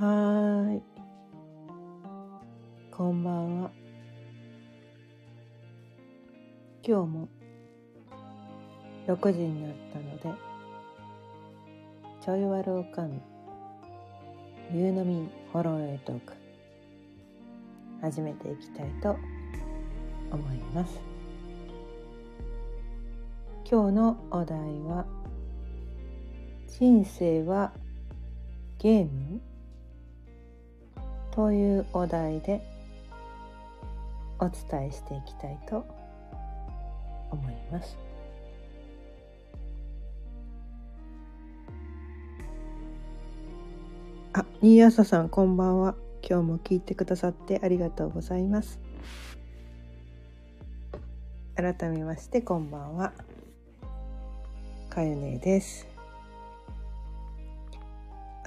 はい。こんばんは。今日も6時になったので、ちょいわるおかみ、夕飲みホロエイトーク、始めていきたいと思います。今日のお題は、人生はゲーム？というお題でお伝えしていきたいと思います。あ、新朝さんこんばんは。今日も聞いてくださってありがとうございます。改めましてこんばんは。かゆねです。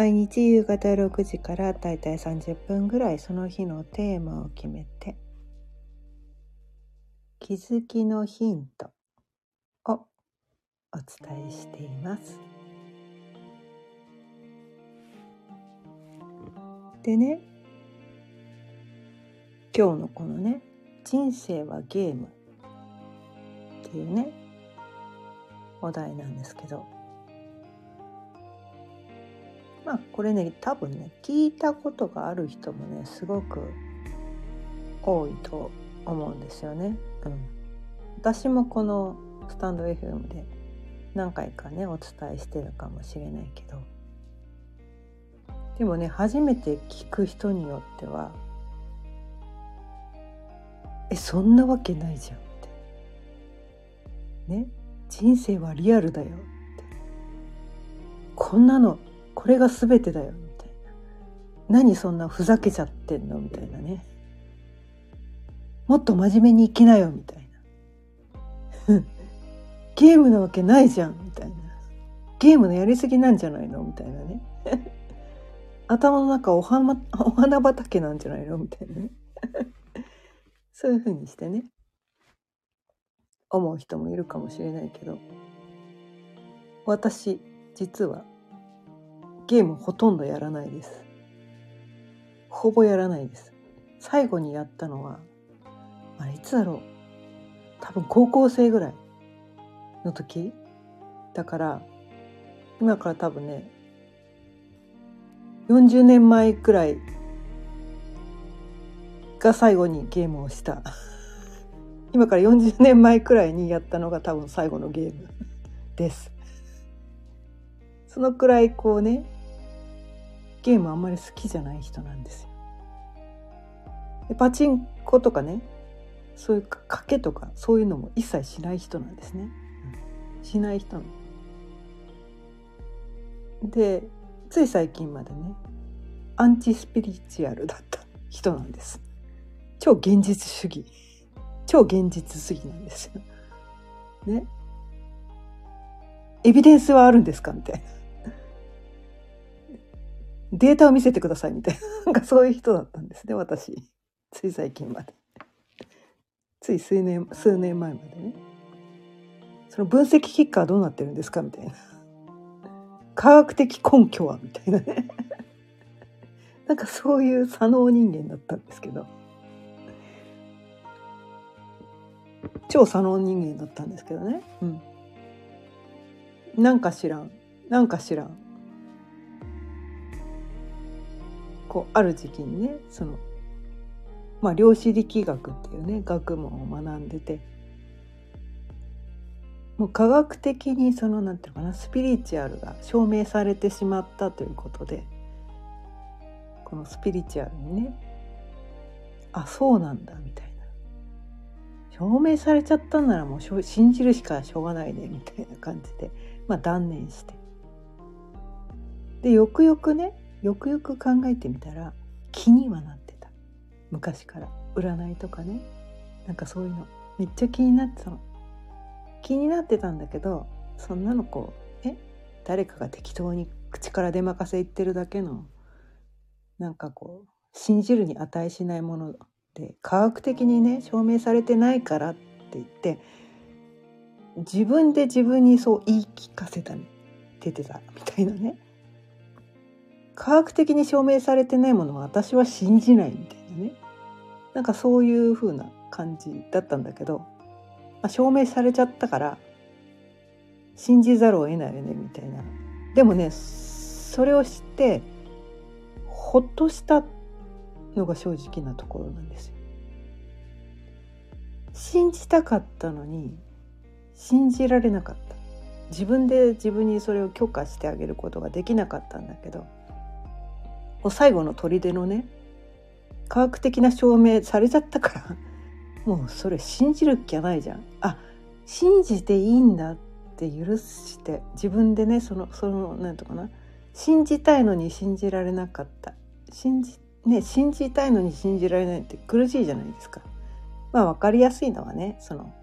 毎日夕方6時からだいたい30分ぐらいその日のテーマを決めて気づきのヒントをお伝えしています。でね今日のこのね「人生はゲーム」っていうねお題なんですけどまあこれね多分ね聞いたことがある人もねすごく多いと思うんですよね。うん、私もこのスタンド FM で何回かねお伝えしてるかもしれないけどでもね初めて聞く人によっては「えそんなわけないじゃん」って。ね人生はリアルだよってこんなのこれが全てだよみたいな。何そんなふざけちゃってんのみたいなね。もっと真面目に生きなよみたいな。ゲームなわけないじゃんみたいな。ゲームのやりすぎなんじゃないのみたいなね。頭の中お花お花畑なんじゃないのみたいなね。そういうふうにしてね。思う人もいるかもしれないけど私実はゲームほとんどやらないです。ほぼやらないです。最後にやったのはあれいつだろう。多分高校生ぐらいの時。だから今から多分ね40年前くらいが最後にゲームをした。今から40年前くらいにやったのが多分最後のゲームです。そのくらいこうねゲームあんまり好きじゃない人なんですよ。でパチンコとかねそういう賭けとかそういうのも一切しない人なんですね、うん、しない人の。でつい最近までねアンチスピリチュアルだった人なんです。超現実主義。超現実主義なんですよ。ね。エビデンスはあるんですか？みたいな。データを見せてくださいみたいな。なんかそういう人だったんですね、私。つい最近まで。つい数年、数年前までね。その分析結果はどうなってるんですかみたいな。科学的根拠はみたいなね。なんかそういう左脳人間だったんですけど。超左脳人間だったんですけどね、うん、なんか知らんなんか知らんこうある時期にねそのまあ量子力学っていうね学問を学んでてもう科学的にそのなんていうのかなスピリチュアルが証明されてしまったということでこのスピリチュアルにねあそうなんだみたいな。証明されちゃったんならもう信じるしかしょうがないねみたいな感じで、まあ、断念してでよくよくねよくよく考えてみたら気にはなってた。昔から。占いとかね。なんかそういうの。めっちゃ気になってたの。気になってたんだけどそんなのこうえ？誰かが適当に口から出まかせ言ってるだけのなんかこう信じるに値しないもので科学的にね証明されてないからって言って自分で自分にそう言い聞かせた出てたみたいなね。科学的に証明されてないものは私は信じないみたいなね。なんかそういう風な感じだったんだけど、まあ、証明されちゃったから信じざるを得ないよねみたいな。でもねそれを知ってほっとしたのが正直なところなんですよ。信じたかったのに信じられなかった。自分で自分にそれを許可してあげることができなかったんだけど最後の砦のね科学的な証明されちゃったから もうそれ信じるっきゃないじゃんあ信じていいんだって許して自分でねそのその何て言うかな信じたいのに信じられなかった信じね信じたいのに信じられないって苦しいじゃないですか。まあ分かりやすいのはねその、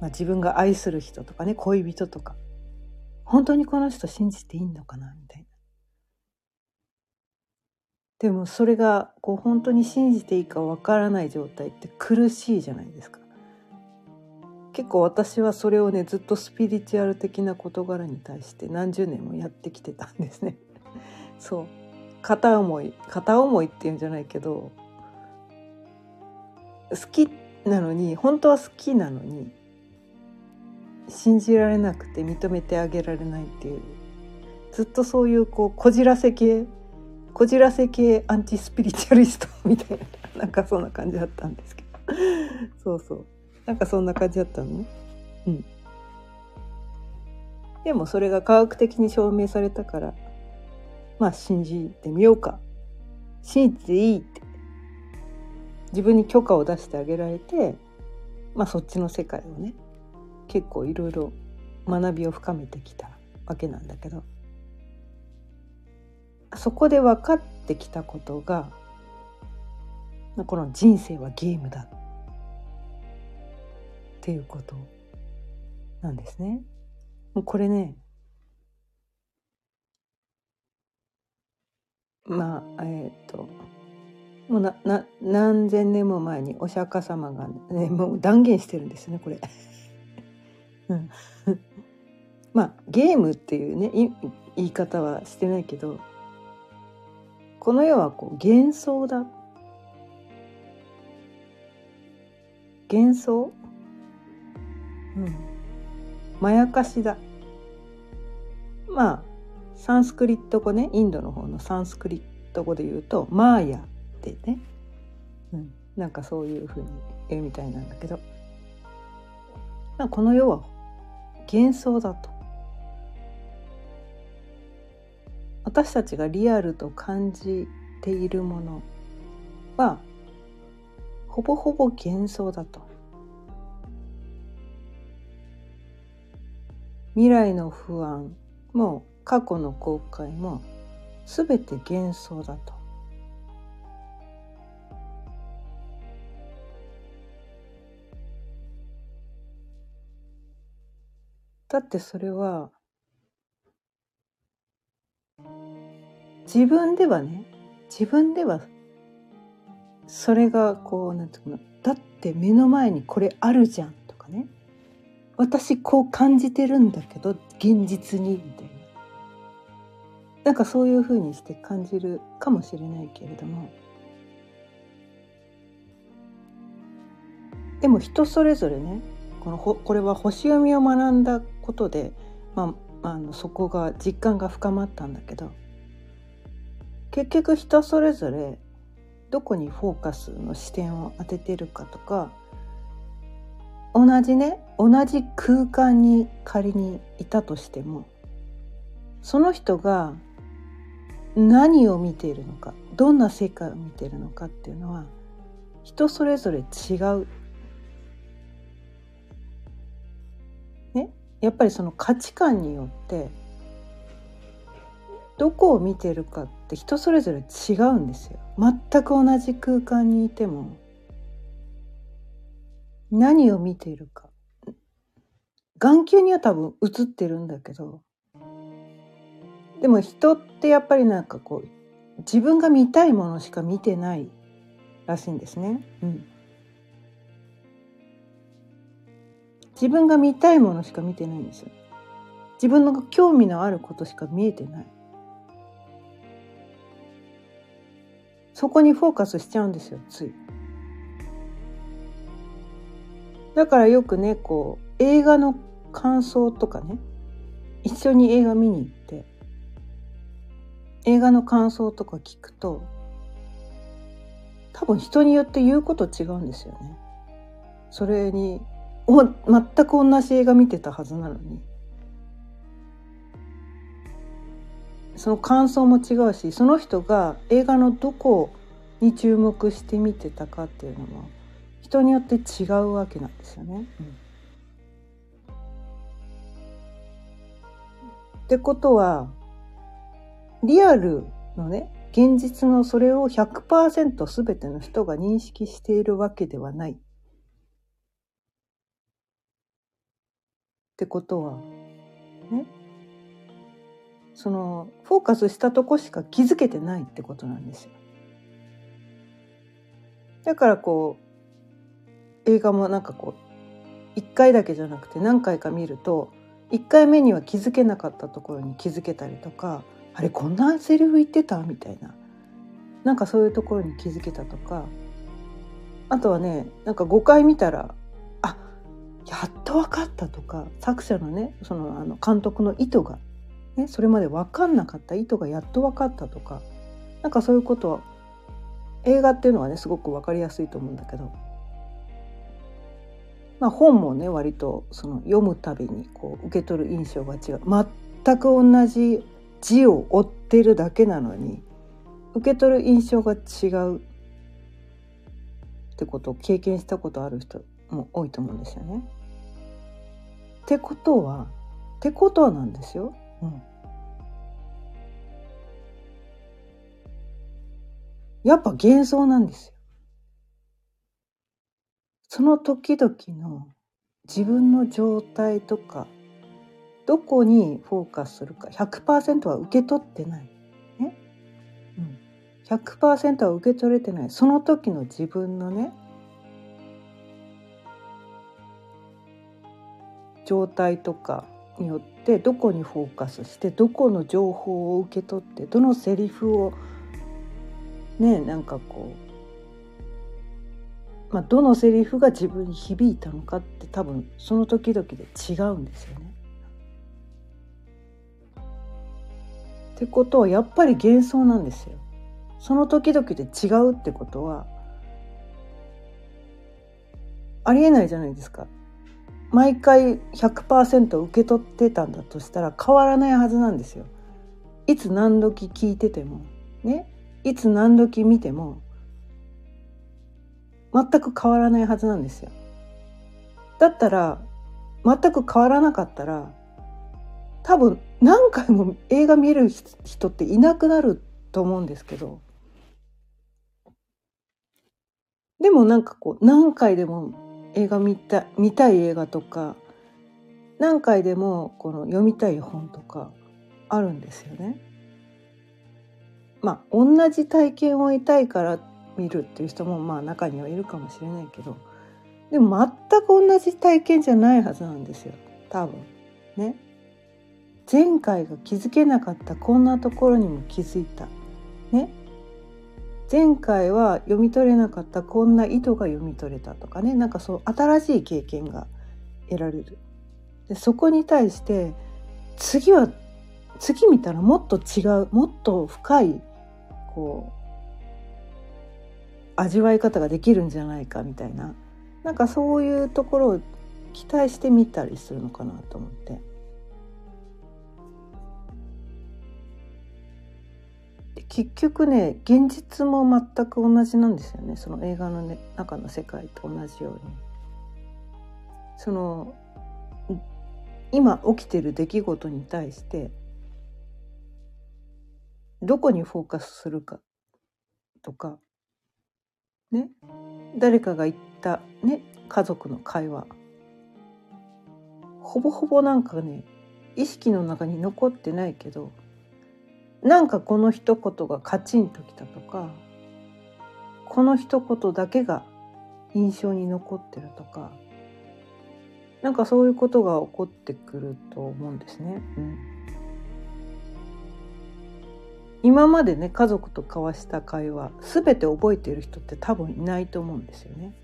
まあ、自分が愛する人とかね恋人とか本当にこの人信じていいのかなみたいな。でもそれがこう本当に信じていいかわからない状態って苦しいじゃないですか。結構私はそれをねずっとスピリチュアル的な事柄に対して何十年もやってきてたんですね。そう片思い片思いっていうんじゃないけど好きなのに本当は好きなのに信じられなくて認めてあげられないっていうずっとそういうこうこじらせ系こじらせ系アンチスピリチュアリストみたいななんかそんな感じだったんですけど。そうそう。なんかそんな感じだったのね。うん。でもそれが科学的に証明されたからまあ信じてみようか。信じていいって。自分に許可を出してあげられてまあそっちの世界をね結構いろいろ学びを深めてきたわけなんだけど。そこで分かってきたことがこの人生はゲームだっていうことなんですね。もうこれねまあえっ、ー、ともうなな何千年も前にお釈迦様がねもう断言してるんですねこれ。うん、まあゲームっていうね言い方はしてないけどこの世はこう幻想だ。幻想？うん。まやかしだ。まあサンスクリット語ね。インドの方のサンスクリット語で言うとマーヤってね、うん、なんかそういうふうに言うみたいなんだけど、まあ、この世は幻想だと。私たちがリアルと感じているものはほぼほぼ幻想だと。未来の不安も過去の後悔も全て幻想だと。だってそれは自分ではね自分ではそれがこうなんていうのだって目の前にこれあるじゃんとかね。私こう感じてるんだけど現実にみたいな。なんかそういうふうにして感じるかもしれないけれども。でも人それぞれねこのほこれは星読みを学んだことで、まあ、あのそこが実感が深まったんだけど結局人それぞれどこにフォーカスの視点を当ててるかとか同じね同じ空間に仮にいたとしてもその人が何を見ているのかどんな世界を見ているのかっていうのは人それぞれ違う。ねやっぱりその価値観によってどこを見てるかって人それぞれ違うんですよ。全く同じ空間にいても何を見ているか眼球には多分映ってるんだけどでも人ってやっぱりなんかこう自分が見たいものしか見てないらしいんですね。うん自分が見たいものしか見てないんですよ。自分の興味のあることしか見えてない。そこにフォーカスしちゃうんですよつい。だからよくねこう映画の感想とかね一緒に映画見に行って映画の感想とか聞くと多分人によって言うこと違うんですよね。それに全く同じ映画見てたはずなのにその感想も違うしその人が映画のどこに注目して見てたかっていうのも人によって違うわけなんですよね。うん、ってことはリアルのね現実のそれを100%全ての人が認識しているわけではない。ってことはねそのフォーカスしたとこしか気づけてないってことなんですよ。だからこう映画もなんかこう1回だけじゃなくて何回か見ると1回目には気づけなかったところに気づけたりとかあれこんなセリフ言ってた？みたいな。なんかそういうところに気づけたとか。あとはねなんか5回見たらあやっと分かったとか作者のねそのあの監督の意図が、ね、それまで分かんなかった意図がやっと分かったとかなんかそういうこと映画っていうのはねすごく分かりやすいと思うんだけどまあ、本もね割とその読むたびにこう受け取る印象が違う全く同じ字を追ってるだけなのに受け取る印象が違うってことを経験したことある人も多いと思うんですよね。ってことはってことはなんですよ。うん、やっぱ幻想なんですよ。その時々の自分の状態とかどこにフォーカスするか100%は受け取ってない。ねうん、100%は受け取れてないその時の自分のね状態とかによってどこにフォーカスしてどこの情報を受け取ってどのセリフをねなんかこうまあ、どのセリフが自分に響いたのかって多分その時々で違うんですよね。ってことはやっぱり幻想なんですよ。その時々で違うってことはありえないじゃないですか。毎回100%受け取ってたんだとしたら変わらないはずなんですよ。いつ何時聞いててもね？いつ何時見ても全く変わらないはずなんですよ。だったら全く変わらなかったら多分何回も映画見る人っていなくなると思うんですけどでもなんかこう何回でも映画見た見たい映画とか何回でもこの読みたい本とかあるんですよね。まあ同じ体験を得たいから見るっていう人もまあ中にはいるかもしれないけどでも全く同じ体験じゃないはずなんですよ多分ね。前回が気づけなかったこんなところにも気づいた。ね。前回は読み取れなかったこんな意図が読み取れたとかねなんかそう新しい経験が得られる。でそこに対して次は次見たらもっと違うもっと深いこう味わい方ができるんじゃないかみたいななんかそういうところを期待してみたりするのかなと思って。結局ね現実も全く同じなんですよね。その映画の、ね、中の世界と同じように。その今起きてる出来事に対してどこにフォーカスするかとかね。誰かが言ったね家族の会話。ほぼほぼなんかね意識の中に残ってないけどなんかこの一言がカチンときたとかこの一言だけが印象に残ってるとかなんかそういうことが起こってくると思うんですね。うん、今までね家族と交わした会話全て覚えている人って多分いないと思うんですよね。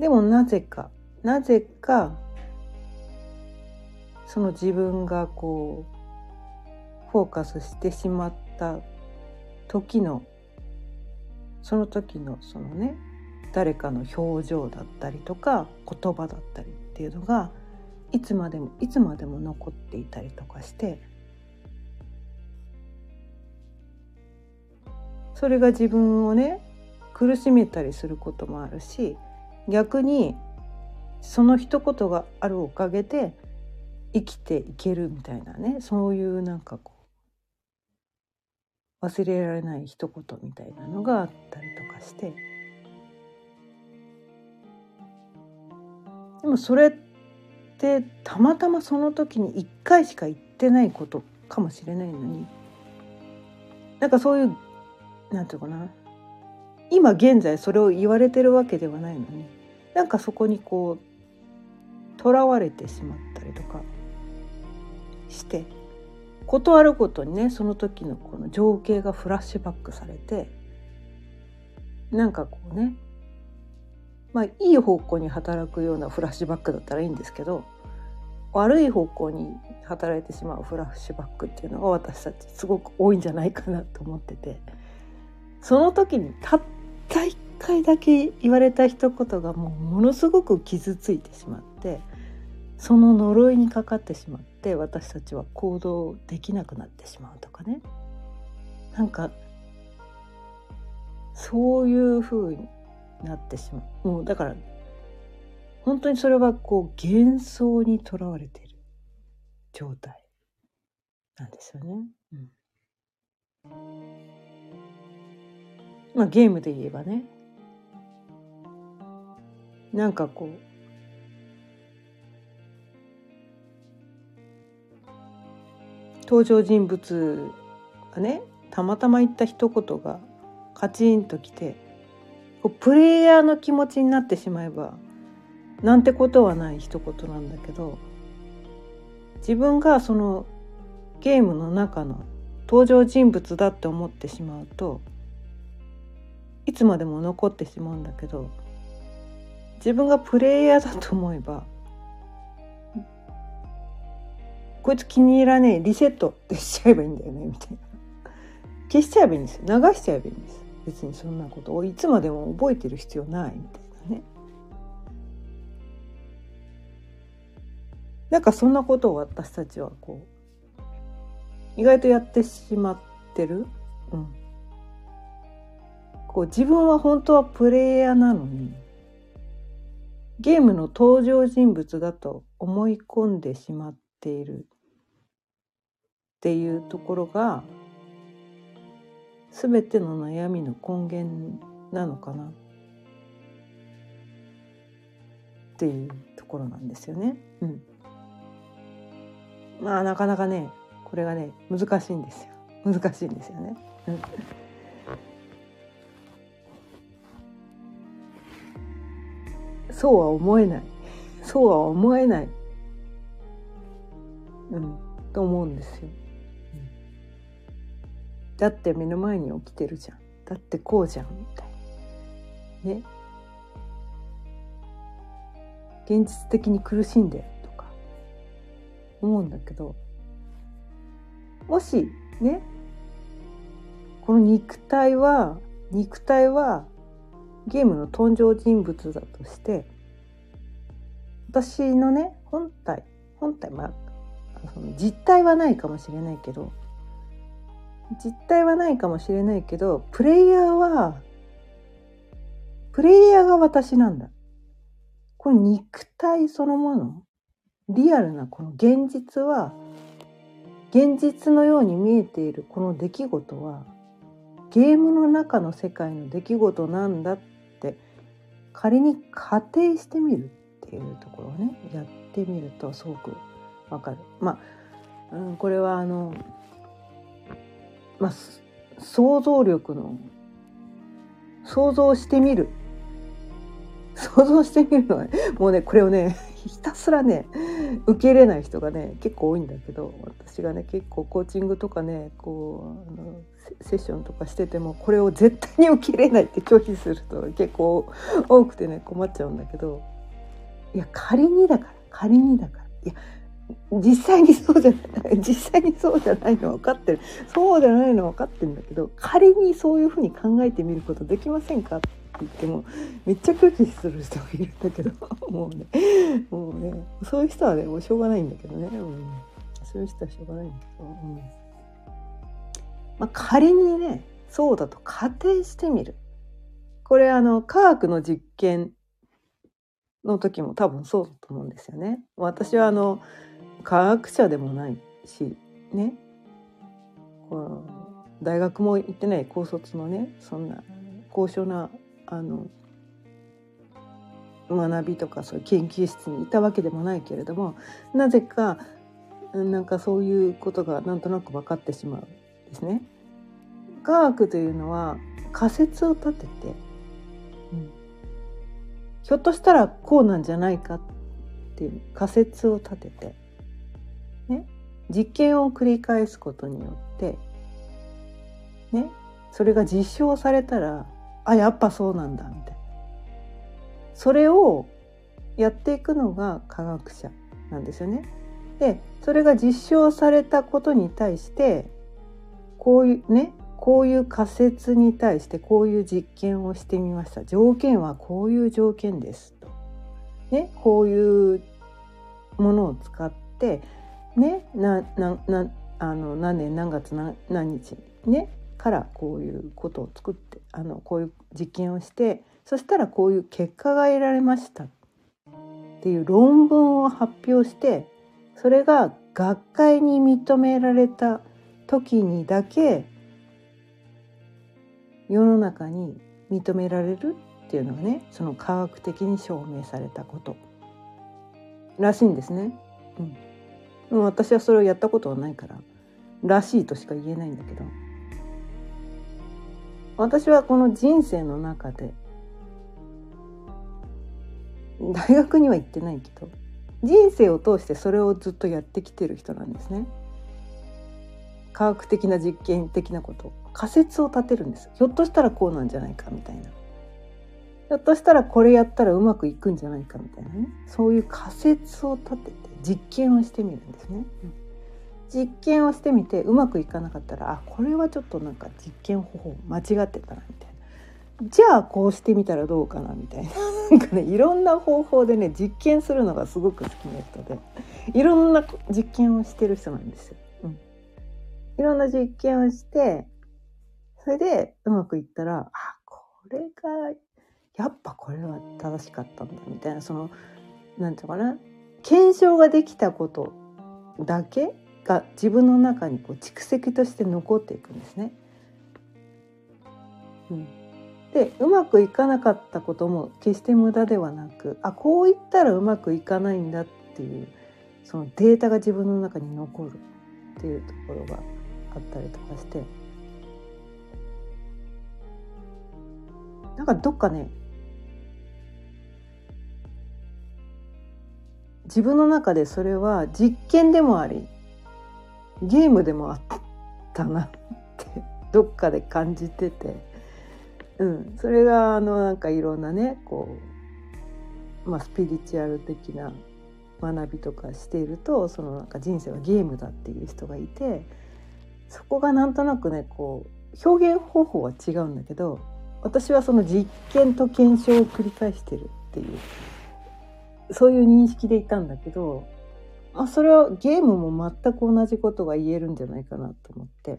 でもなぜかなぜかその自分がこうフォーカスしてしまった時のその時のそのね誰かの表情だったりとか言葉だったりっていうのがいつまでもいつまでも残っていたりとかしてそれが自分をね苦しめたりすることもあるし逆にその一言があるおかげで生きていけるみたいなねそういうなんかこう忘れられない一言みたいなのがあったりとかして。でもそれってたまたまその時に1回しか言ってないことかもしれないのに。なんかそういうなんていうかな。今現在それを言われてるわけではないのに。なんかそこにこうとらわれてしまったりとかして。事あるごとにねその時のこの情景がフラッシュバックされてなんかこうねまあいい方向に働くようなフラッシュバックだったらいいんですけど悪い方向に働いてしまうフラッシュバックっていうのが私たちすごく多いんじゃないかなと思っててその時にたった一回だけ言われた一言がもうものすごく傷ついてしまってその呪いにかかってしまって私たちは行動できなくなってしまうとかね。なんかそういう風になってしまう。もうだから本当にそれはこう幻想にとらわれている状態。なんですよね。うん。まあゲームで言えばね。なんかこう登場人物がねたまたま言った一言がカチンときてこうプレイヤーの気持ちになってしまえばなんてことはない一言なんだけど自分がそのゲームの中の登場人物だって思ってしまうといつまでも残ってしまうんだけど自分がプレイヤーだと思えばこいつ気に入らねえリセットってしちゃえばいいんだよねみたいな。消しちゃえばいいんですよ。流しちゃえばいいんです。別にそんなこと。をいつまでも覚えてる必要ないみたいなね。なんかそんなことを私たちはこう意外とやってしまってる、うん、こう自分は本当はプレイヤーなのにゲームの登場人物だと思い込んでしまってている。っていうところが全ての悩みの根源なのかな。っていうところなんですよね。うん、まあなかなかねこれがね難しいんですよ。難しいんですよね。そうは思えない。そうは思えない、うん、と思うんですよ、うん、だって目の前に起きてるじゃん。だってこうじゃんみたいな。ね。現実的に苦しんでとか。思うんだけど。もしねこの肉体は肉体はゲームの登場人物だとして私のね本体本体まあその実体はないかもしれないけど実体はないかもしれないけどプレイヤーはプレイヤーが私なんだ。この肉体そのものリアルなこの現実は現実のように見えているこの出来事はゲームの中の世界の出来事なんだって仮に仮定してみるっていうところをねやってみるとすごくわかる。まあ、うん、これはあの、まあ、想像力の想像してみる想像してみるのは、ね、もうねこれをねひたすらね受け入れない人がね結構多いんだけど私がね結構コーチングとかねこうあのセッションとかしててもこれを絶対に受け入れないって拒否する人が結構多くてね困っちゃうんだけどいや仮にだから仮にだからいや実際にそうじゃない 実際にそうじゃないの分かってる。そうじゃないの分かってるんだけど仮にそういうふうに考えてみることできませんか？って言ってもめっちゃ拒否する人がいるんだけど もうねもうねそういう人はねもうしょうがないんだけどね、うん、そういう人はしょうがないんだけど、うん。まあ、仮にねそうだと仮定してみる。これあの科学の実験の時も多分そうだと思うんですよね。私はあの科学者でもないしねこの大学も行ってない高卒のねそんな高尚なあの学びとかそういう研究室にいたわけでもないけれどもなぜかなんかそういうことがなんとなく分かってしまうんですね。科学というのは仮説を立てて、うん、ひょっとしたらこうなんじゃないかっていう仮説を立てて、実験を繰り返すことによって、ね、それが実証されたらあやっぱそうなんだみたいな。それをやっていくのが科学者なんですよね。でそれが実証されたことに対してこういうねこういう仮説に対してこういう実験をしてみました。条件はこういう条件ですと、ね、こういうものを使ってねなななあの何年何月何何日ねからこういうことを作ってあのこういう実験をしてそしたらこういう結果が得られましたっていう論文を発表してそれが学会に認められた時にだけ世の中に認められるっていうのがねその科学的に証明されたことらしいんですね。うん私はそれをやったことはないかららしいとしか言えないんだけど。私はこの人生の中で大学には行ってないけど人生を通してそれをずっとやってきてる人なんですね。科学的な実験的なこと。仮説を立てるんですひょっとしたらこうなんじゃないかみたいな。ひょっとしたらこれやったらうまくいくんじゃないかみたいなね。そういう仮説を立てて実験をしてみるんですね。実験をしてみてうまくいかなかったらあこれはちょっとなんか実験方法間違ってたなみたいなじゃあこうしてみたらどうかなみたいな なんかねいろんな方法でね実験するのがすごく好きな人でいろんな実験をしてる人なんですよ。うん、いろんな実験をしてそれでうまくいったらあこれがやっぱこれは正しかったんだみたいなその何て言うかな検証ができたことだけが自分の中にこう蓄積として残っていくんですね。うん、でうまくいかなかったことも決して無駄ではなくあこういったらうまくいかないんだっていうそのデータが自分の中に残るっていうところがあったりとかしてなんかどっかね自分の中でそれは実験でもありゲームでもあったなって どっかで感じてて、うん、それがあのなんかいろんなねこう、まあ、スピリチュアル的な学びとかしているとそのなんか人生はゲームだっていう人がいてそこがなんとなくねこう表現方法は違うんだけど私はその実験と検証を繰り返してるっていうそういう認識でいたんだけどあそれはゲームも全く同じことが言えるんじゃないかなと思って。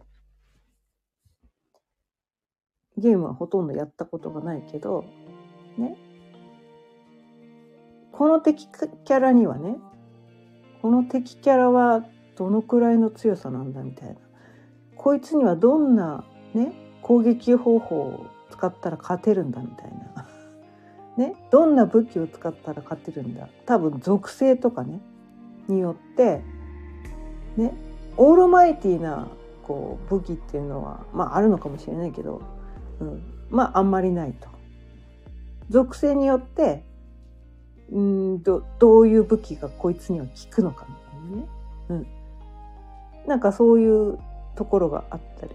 ゲームはほとんどやったことがないけどね。この敵キャラにはねこの敵キャラはどのくらいの強さなんだみたいな。こいつにはどんなね攻撃方法を使ったら勝てるんだみたいな。ね、どんな武器を使ったら勝てるんだ。多分属性とかねによってねオールマイティなこう武器っていうのはまああるのかもしれないけど、うん、まああんまりないと。属性によってうんどどういう武器がこいつには効くのかみたいなね、うん、なんかそういうところがあったり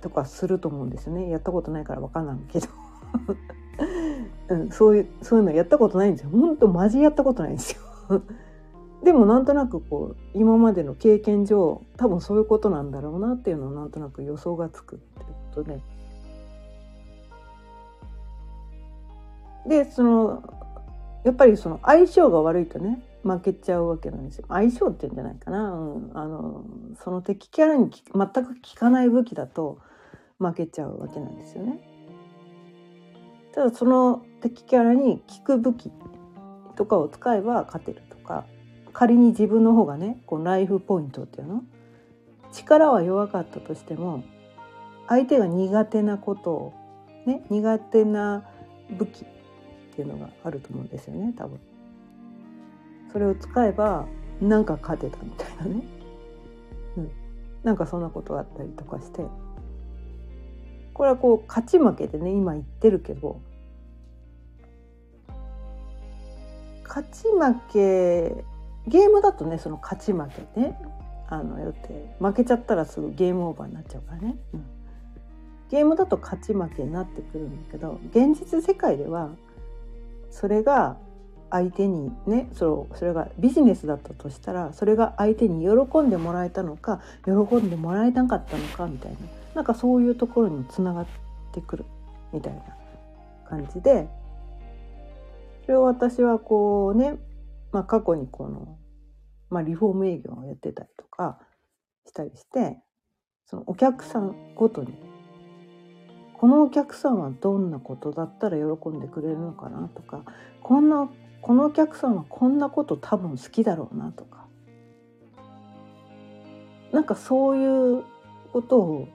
とかすると思うんですよね。やったことないから分かんないけど、うん、そういうそういうのやったことないんですよ。ほんとマジやったことないんですよ。でもなんとなくこう今までの経験上多分そういうことなんだろうなっていうのをなんとなく予想がつくっていうことで。でそのやっぱりその相性が悪いとね負けちゃうわけなんですよ。相性っていうんじゃないかな、うん、あのその敵キャラに全く効かない武器だと負けちゃうわけなんですよね。ただその敵キャラに効く武器とかを使えば勝てるとか仮に自分の方がねこうライフポイントっていうの力は弱かったとしても相手が苦手なことをね苦手な武器っていうのがあると思うんですよね多分。それを使えばなんか勝てたみたいなね、うん、なんかそんなことがあったりとかして。これはこう勝ち負けでね今言ってるけど。勝ち負けゲームだとねその勝ち負けね。あのよって負けちゃったらすぐゲームオーバーになっちゃうからね、うん、ゲームだと勝ち負けになってくるんだけど現実世界ではそれが相手にねそそれがビジネスだったとしたらそれが相手に喜んでもらえたのか喜んでもらえなかったのかみたいな。なんかそういうところにつながってくるみたいな感じでそれを私はこうねまあ、過去にこの、まあ、リフォーム営業をやってたりとかしたりしてそのお客さんごとにこのお客さんはどんなことだったら喜んでくれるのかなとかこんなこのお客さんはこんなこと多分好きだろうなとかなんかそういうことを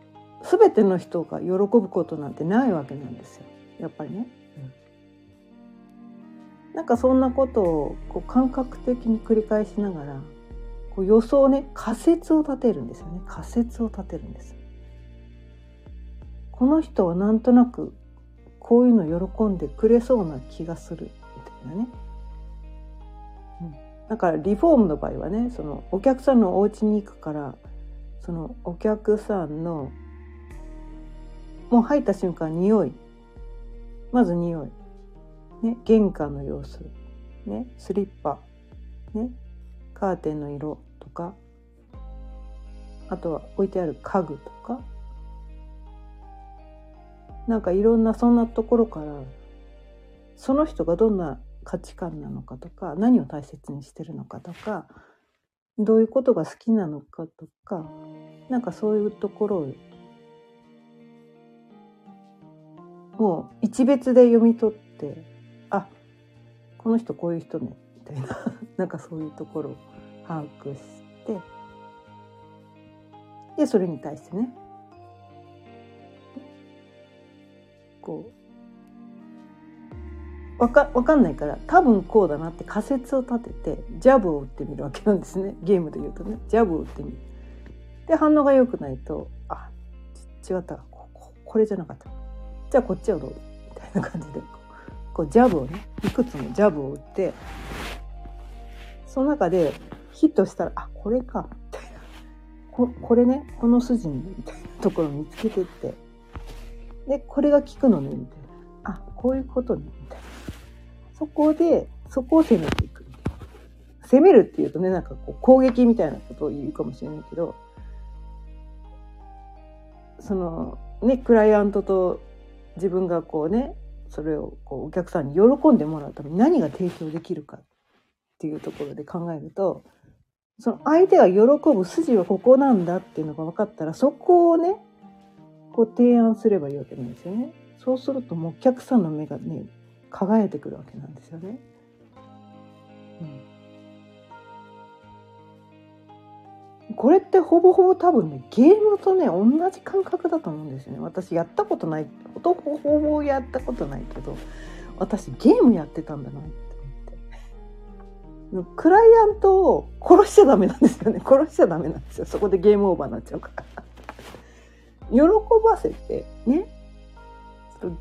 全ての人が喜ぶことなんてないわけなんですよやっぱりね。なんかそんなことをこう感覚的に繰り返しながらこう予想ね仮説を立てるんですよね仮説を立てるんです。この人はなんとなくこういうの喜んでくれそうな気がするみたいなね。うん、だからリフォームの場合はねそのお客さんのお家に行くからそのお客さんのもう入った瞬間匂い。まず匂い。ね、玄関の様子、ね、スリッパ、ね、カーテンの色とか。あとは置いてある家具とか。なんかいろんなそんなところからその人がどんな価値観なのかとか何を大切にしてるのかとかどういうことが好きなのかとかなんかそういうところをもう一別で読み取ってあこの人こういう人ねみたいな なんかそういうところを把握してでそれに対してね。こうわかわかんないから多分こうだなって仮説を立ててジャブを打ってみるわけなんですね。ゲームで言うとね。ジャブを打ってみる。で反応が良くないとあ違った。ここれじゃなかった。じゃあこっちはどう？みたいな感じでこうジャブをねいくつもジャブを打ってその中でヒットしたらあこれかみたいな。ここれねこの筋にみたいなところを見つけてって。でこれが効くのねみたいな。あこういうことねみたいな。そこでそこを攻めていく。みたいな攻めるっていうとねなんかこう攻撃みたいなことを言うかもしれないけどそのねクライアントと自分がこうねそれをこうお客さんに喜んでもらうために何が提供できるかっていうところで考えるとその相手が喜ぶ筋はここなんだっていうのが分かったらそこをねこう提案すればいいわけなんですよね。そうするともうお客さんの目がね輝いてくるわけなんですよね。うんこれってほぼほぼ多分ねゲームとね同じ感覚だと思うんですよね。私やったことないほぼほぼやったことないけど私ゲームやってたんだなって思って。クライアントを殺しちゃダメなんですよね。殺しちゃダメなんですよ。そこでゲームオーバーになっちゃうから。喜ばせてね。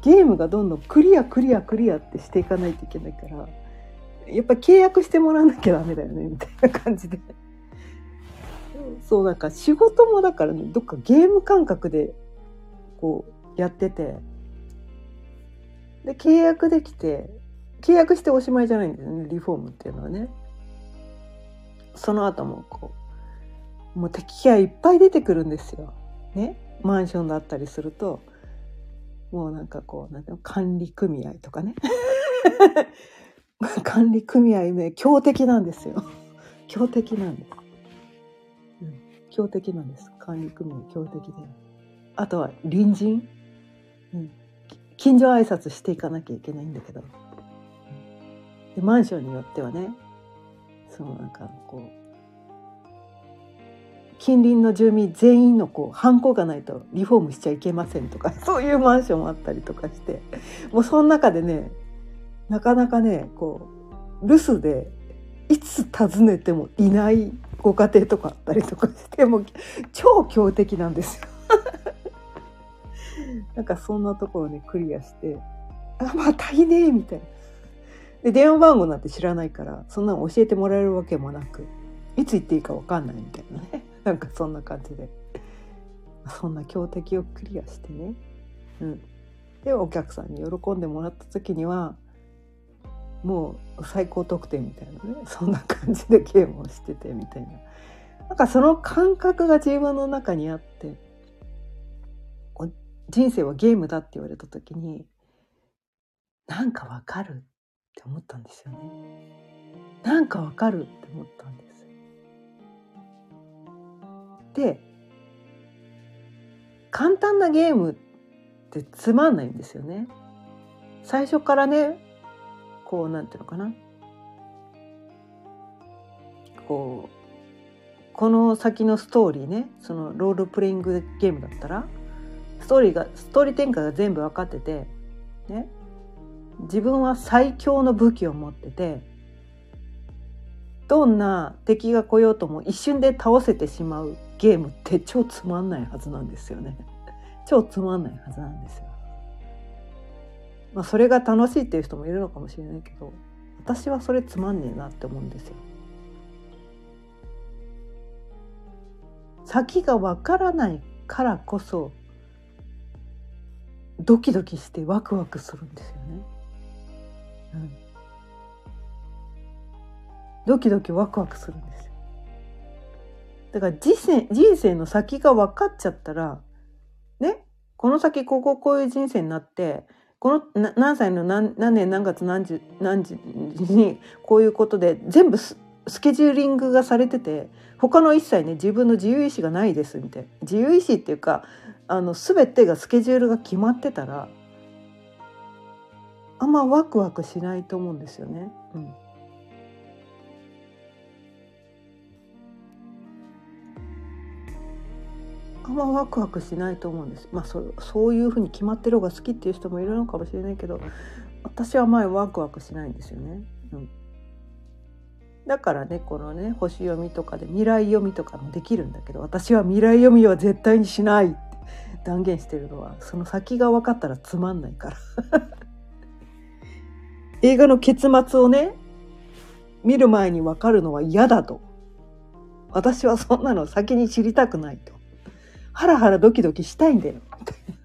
ゲームがどんどんクリアクリアクリアってしていかないといけないからやっぱ契約してもらわなきゃダメだよねみたいな感じで。そうなんか仕事もだからねどっかゲーム感覚でこうやってて。で契約できて契約しておしまいじゃないんですよねリフォームっていうのはね。その後もこうもう敵がいっぱい出てくるんですよ。ね？マンションだったりすると。もうなんかこうなんていうの？管理組合とかね。管理組合ね強敵なんですよ。強敵なんです、強敵なんです。管理組合強敵であとは隣人、うん、近所挨拶していかなきゃいけないんだけど。でマンションによってはねそのなんかこう近隣の住民全員のこうハンコがないとリフォームしちゃいけませんとか そういうマンションもあったりとかして。もうその中でねなかなかねこう留守でいつ訪ねてもいないご家庭とかあったりとかしても超強敵なんですよ。なんかそんなところねクリアして「あまたいねえ」みたいな。で電話番号なんて知らないからそんなの教えてもらえるわけもなくいつ行っていいか分かんないみたいなね なんかそんな感じでそんな強敵をクリアしてね、うん、でお客さんに喜んでもらった時にはもう最高得点みたいなね。そんな感じでゲームをしててみたいな。なんかその感覚が自分の中にあって人生はゲームだって言われた時になんかわかるって思ったんですよね。なんかわかるって思ったんです。で簡単なゲームってつまんないんですよね。最初からねこうなんていうのかなこうこの先のストーリーねそのロールプレイングゲームだったらストーリーがストーリー展開が全部分かっててね自分は最強の武器を持っててどんな敵が来ようとも一瞬で倒せてしまうゲームって超つまんないはずなんですよね。超つまんないはずなんですよ。まあそれが楽しいっていう人もいるのかもしれないけど私はそれつまんねえなって思うんですよ。先がわからないからこそドキドキしてワクワクするんですよね。うん、ドキドキワクワクするんですよ。だから人生人生の先が分かっちゃったらねこの先こここういう人生になってこの何歳の何年何月何時何時にこういうことで全部スケジューリングがされてて他の一切ね自分の自由意志がないですみたいな自由意志っていうかあの全てがスケジュールが決まってたらあんまワクワクしないと思うんですよね。うん、あんまワクワクしないと思うんです。まあそそういうふうに決まってる方が好きっていう人もいるのかもしれないけど私は前ワクワクしないんですよね。うん、だからねこのね星読みとかで未来読みとかもできるんだけど私は未来読みは絶対にしないって断言してるのはその先が分かったらつまんないから。映画の結末をね見る前に分かるのは嫌だと。私はそんなの先に知りたくないとハラハラドキドキしたいんだよ。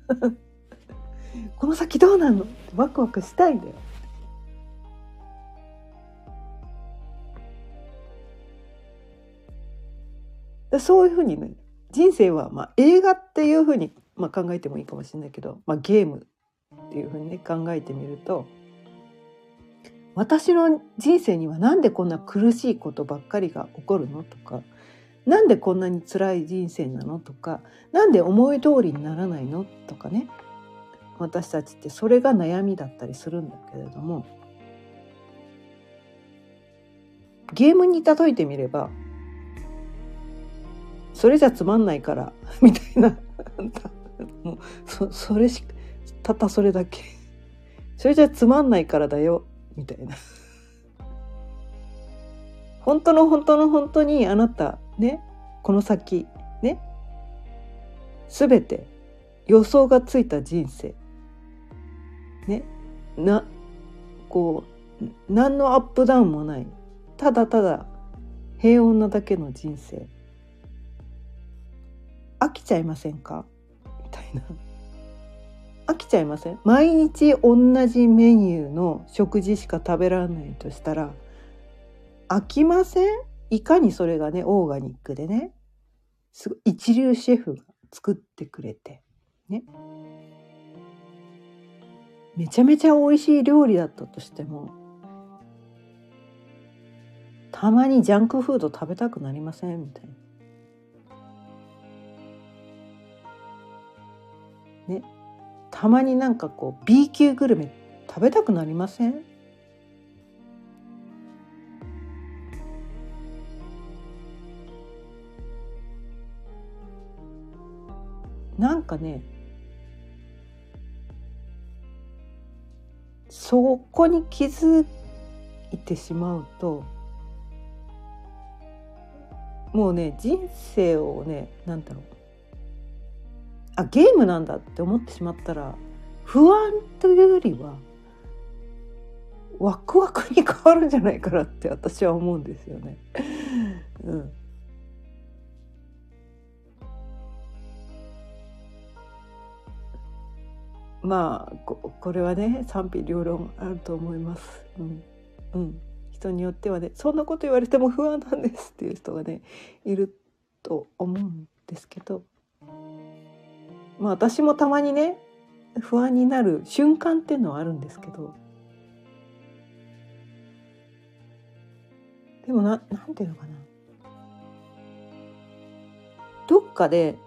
この先どうなんの？ワクワクしたいんだよ。そういうふうにね人生はまあ映画っていうふうにまあ考えてもいいかもしれないけど、まあ、ゲームっていうふうにね考えてみると私の人生には何でこんな苦しいことばっかりが起こるの？とかなんでこんなに辛い人生なの？とかなんで思い通りにならないの？とかね。私たちってそれが悩みだったりするんだけれどもゲームに例えてみればそれじゃつまんないから みたいな もうそそれしたったそれだけ。それじゃつまんないからだよみたいな。本当の本当の本当にあなたねこの先ね。全て予想がついた人生。ね。なこう何のアップダウンもない。ただただ平穏なだけの人生。飽きちゃいませんか？みたいな。飽きちゃいません？毎日同じメニューの食事しか食べられないとしたら飽きません？いかにそれがねオーガニックでねすごい一流シェフが作ってくれてね。めちゃめちゃ美味しい料理だったとしてもたまにジャンクフード食べたくなりません？みたいな。ね。たまになんかこう B 級グルメ食べたくなりません？なんかねそこに気づいてしまうともうね人生をね何だろうあゲームなんだって思ってしまったら不安というよりはワクワクに変わるんじゃないかなって私は思うんですよね。うん、まあここれはね賛否両論あると思います。うん、うん、人によってはねそんなこと言われても不安なんですっていう人がねいると思うんですけど、まあ、私もたまにね不安になる瞬間っていうのはあるんですけど。でもななんていうのかな。どっかで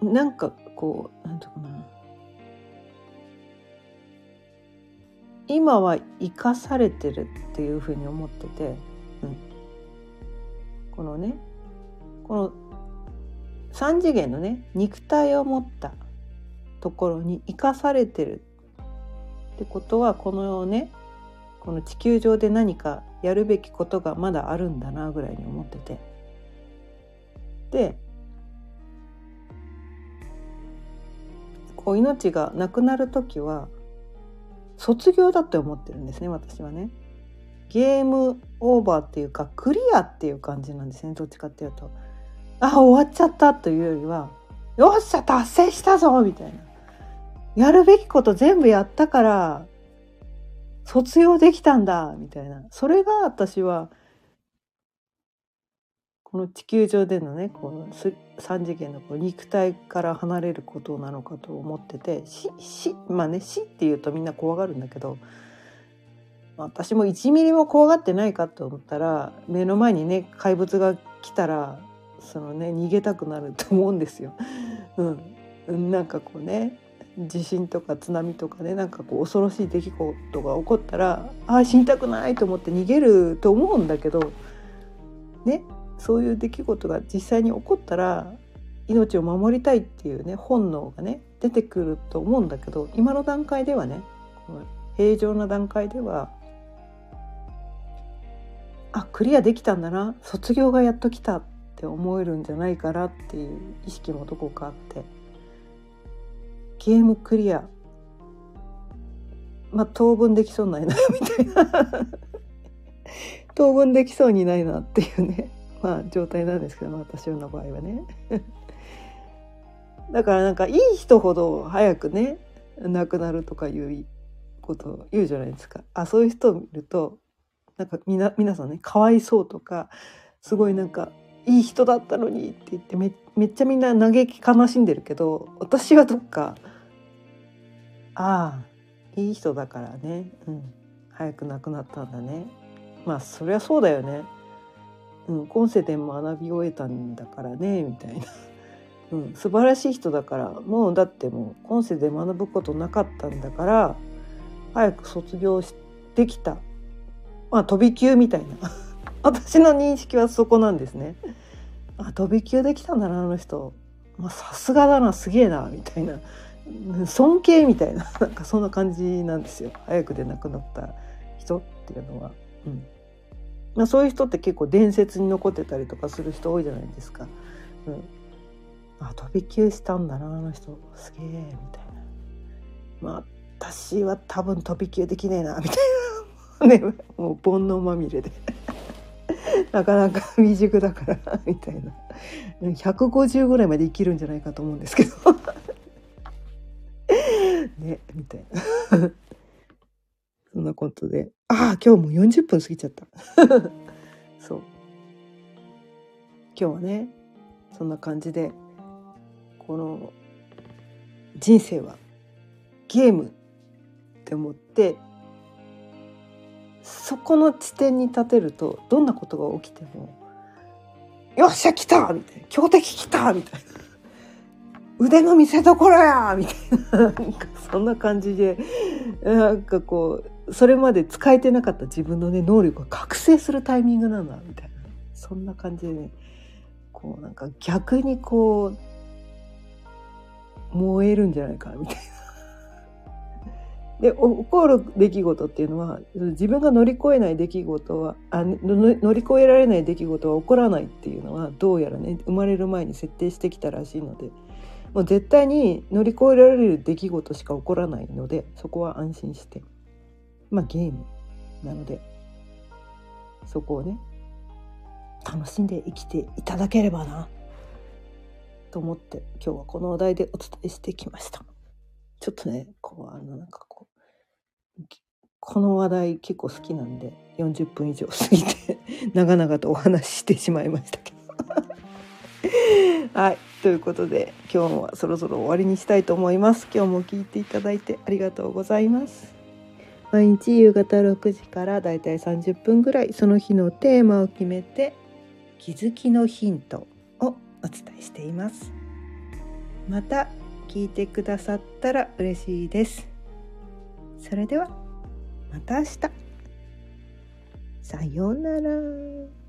なんかこうなんていうかな。今は生かされてるっていうふうに思ってて、うん、このねこの3次元のね肉体を持ったところに生かされてるってことはこのねこの地球上で何かやるべきことがまだあるんだなぐらいに思ってて。でこう命がなくなる時は卒業だって思ってるんですね私はね。ゲームオーバーっていうかクリアっていう感じなんですねどっちかっていうと。あ終わっちゃったというよりはよっしゃ達成したぞみたいな。やるべきこと全部やったから卒業できたんだみたいなそれが私はこの地球上でのねこの3次元のこう肉体から離れることなのかと思ってて死死まあね死っていうとみんな怖がるんだけど私も1ミリも怖がってないかと思ったら目の前にね怪物が来たらそのね逃げたくなると思うんですよ。うん、なんかこうね地震とか津波とかねなんかこう恐ろしい出来事が起こったらああ死にたくないと思って逃げると思うんだけどねそういう出来事が実際に起こったら命を守りたいっていうね本能がね出てくると思うんだけど今の段階ではねこの平常な段階ではあクリアできたんだな卒業がやっときたって思えるんじゃないかなっていう意識もどこかあってゲームクリア。まあ当分できそうないなみたいな。当分できそうにないなっていうね。まあ状態なんですけど、私の場合はね。だからなんかいい人ほど早くね亡くなるとかいうことを言うじゃないですか。あそういう人を見るとなんかみな皆さんねかわいそうとかすごいなんかいい人だったのにって言ってめめっちゃみんな嘆き悲しんでるけど私はどっかああいい人だからね、うん、早く亡くなったんだねまあそりゃそうだよねうん、今世で学び終えたんだからねみたいな、うん、素晴らしい人だからもうだってもう今世で学ぶことなかったんだから早く卒業してきた。まあ飛び級みたいな。私の認識はそこなんですね。あ飛び級できたんだなあの人。さすがだなすげえなみたいな。尊敬みたいな。なんかそんな感じなんですよ。早くで亡くなった人っていうのは。うん。まあ、そういう人って結構伝説に残ってたりとかする人多いじゃないですか。うん、あ飛び級したんだなあの人。すげえみたいな。まあ私は多分飛び級できねえなみたいな。ねもう煩悩まみれで。なかなか未熟だから みたいな。150ぐらいまで生きるんじゃないかと思うんですけど。ねみたいな。そんなことで。ああ今日も40分過ぎちゃった そう今日はねそんな感じでこの人生はゲームって思ってそこの地点に立てるとどんなことが起きても「よっしゃ来た!」みたいな「強敵来た!」みたいな「腕の見せ所や!」みたいなそんな感じでなんかこうそれまで使えてなかった自分のね能力が覚醒するタイミングなんだみたいなそんな感じでねこうなんか逆にこう燃えるんじゃないかみたいな。で 起こる出来事っていうのは自分が乗り越えない出来事はあ乗り越えられない出来事は起こらないっていうのはどうやらね生まれる前に設定してきたらしいのでもう絶対に乗り越えられる出来事しか起こらないのでそこは安心してまあゲームなのでそこをね楽しんで生きていただければなと思って今日はこのお題でお伝えしてきました。ちょっとねこうあのなんかこうこの話題結構好きなんで40分以上過ぎて 長々とお話ししてしまいましたけど。はいということで今日はそろそろ終わりにしたいと思います。今日も聞いていただいてありがとうございます。毎日夕方6時からだいたい30分ぐらいその日のテーマを決めて気づきのヒントをお伝えしています。また聞いてくださったら嬉しいです。それではまた明日。さようなら。